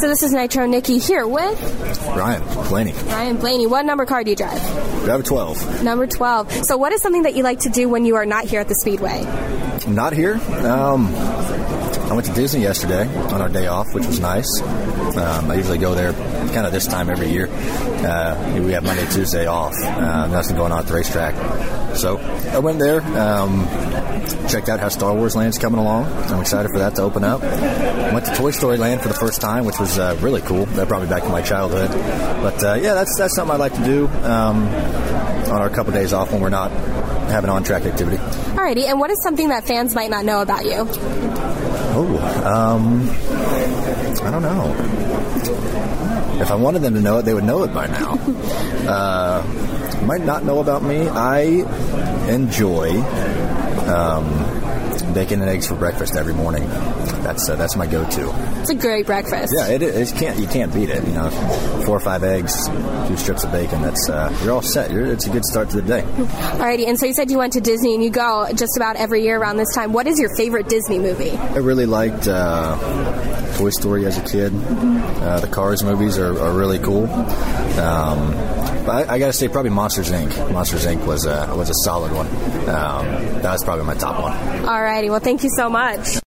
So this is Nitro Nikki here with Ryan Blaney. Ryan Blaney. What number car do you drive? Driver 12. Number 12. So what is something that you like to do when you are not here at the Speedway? Not here. Um, I went to Disney yesterday on our day off, which was nice. Um, I usually go there kind of this time every year. Uh, we have Monday, Tuesday off. Uh, nothing going on at the racetrack. So I went there, um, checked out how Star Wars Land's coming along. I'm excited for that to open up. Went to Toy Story Land for the first time, which was uh, really cool. That brought me back to my childhood. But uh, yeah, that's that's something I like to do um, on our couple days off when we're not having on-track activity. Alrighty, and what is something that fans might not know about you? Oh, um, I don't know. If I wanted them to know it, they would know it by now. uh, might not know about me. I enjoy um, bacon and eggs for breakfast every morning. That's uh, that's my go-to. It's a great breakfast. Yeah, it, it can't you can't beat it. You know, four or five eggs, two strips of bacon. That's uh, you're all set. You're, it's a good start to the day. Alrighty, and so you said you went to Disney and you go just about every year around this time. What is your favorite Disney movie? I really liked uh, Toy Story as a kid. Uh, the Cars movies are, are really cool. Um, I, I got to say, probably Monsters Inc. Monsters Inc. was a was a solid one. Um, that was probably my top one. All righty. well, thank you so much.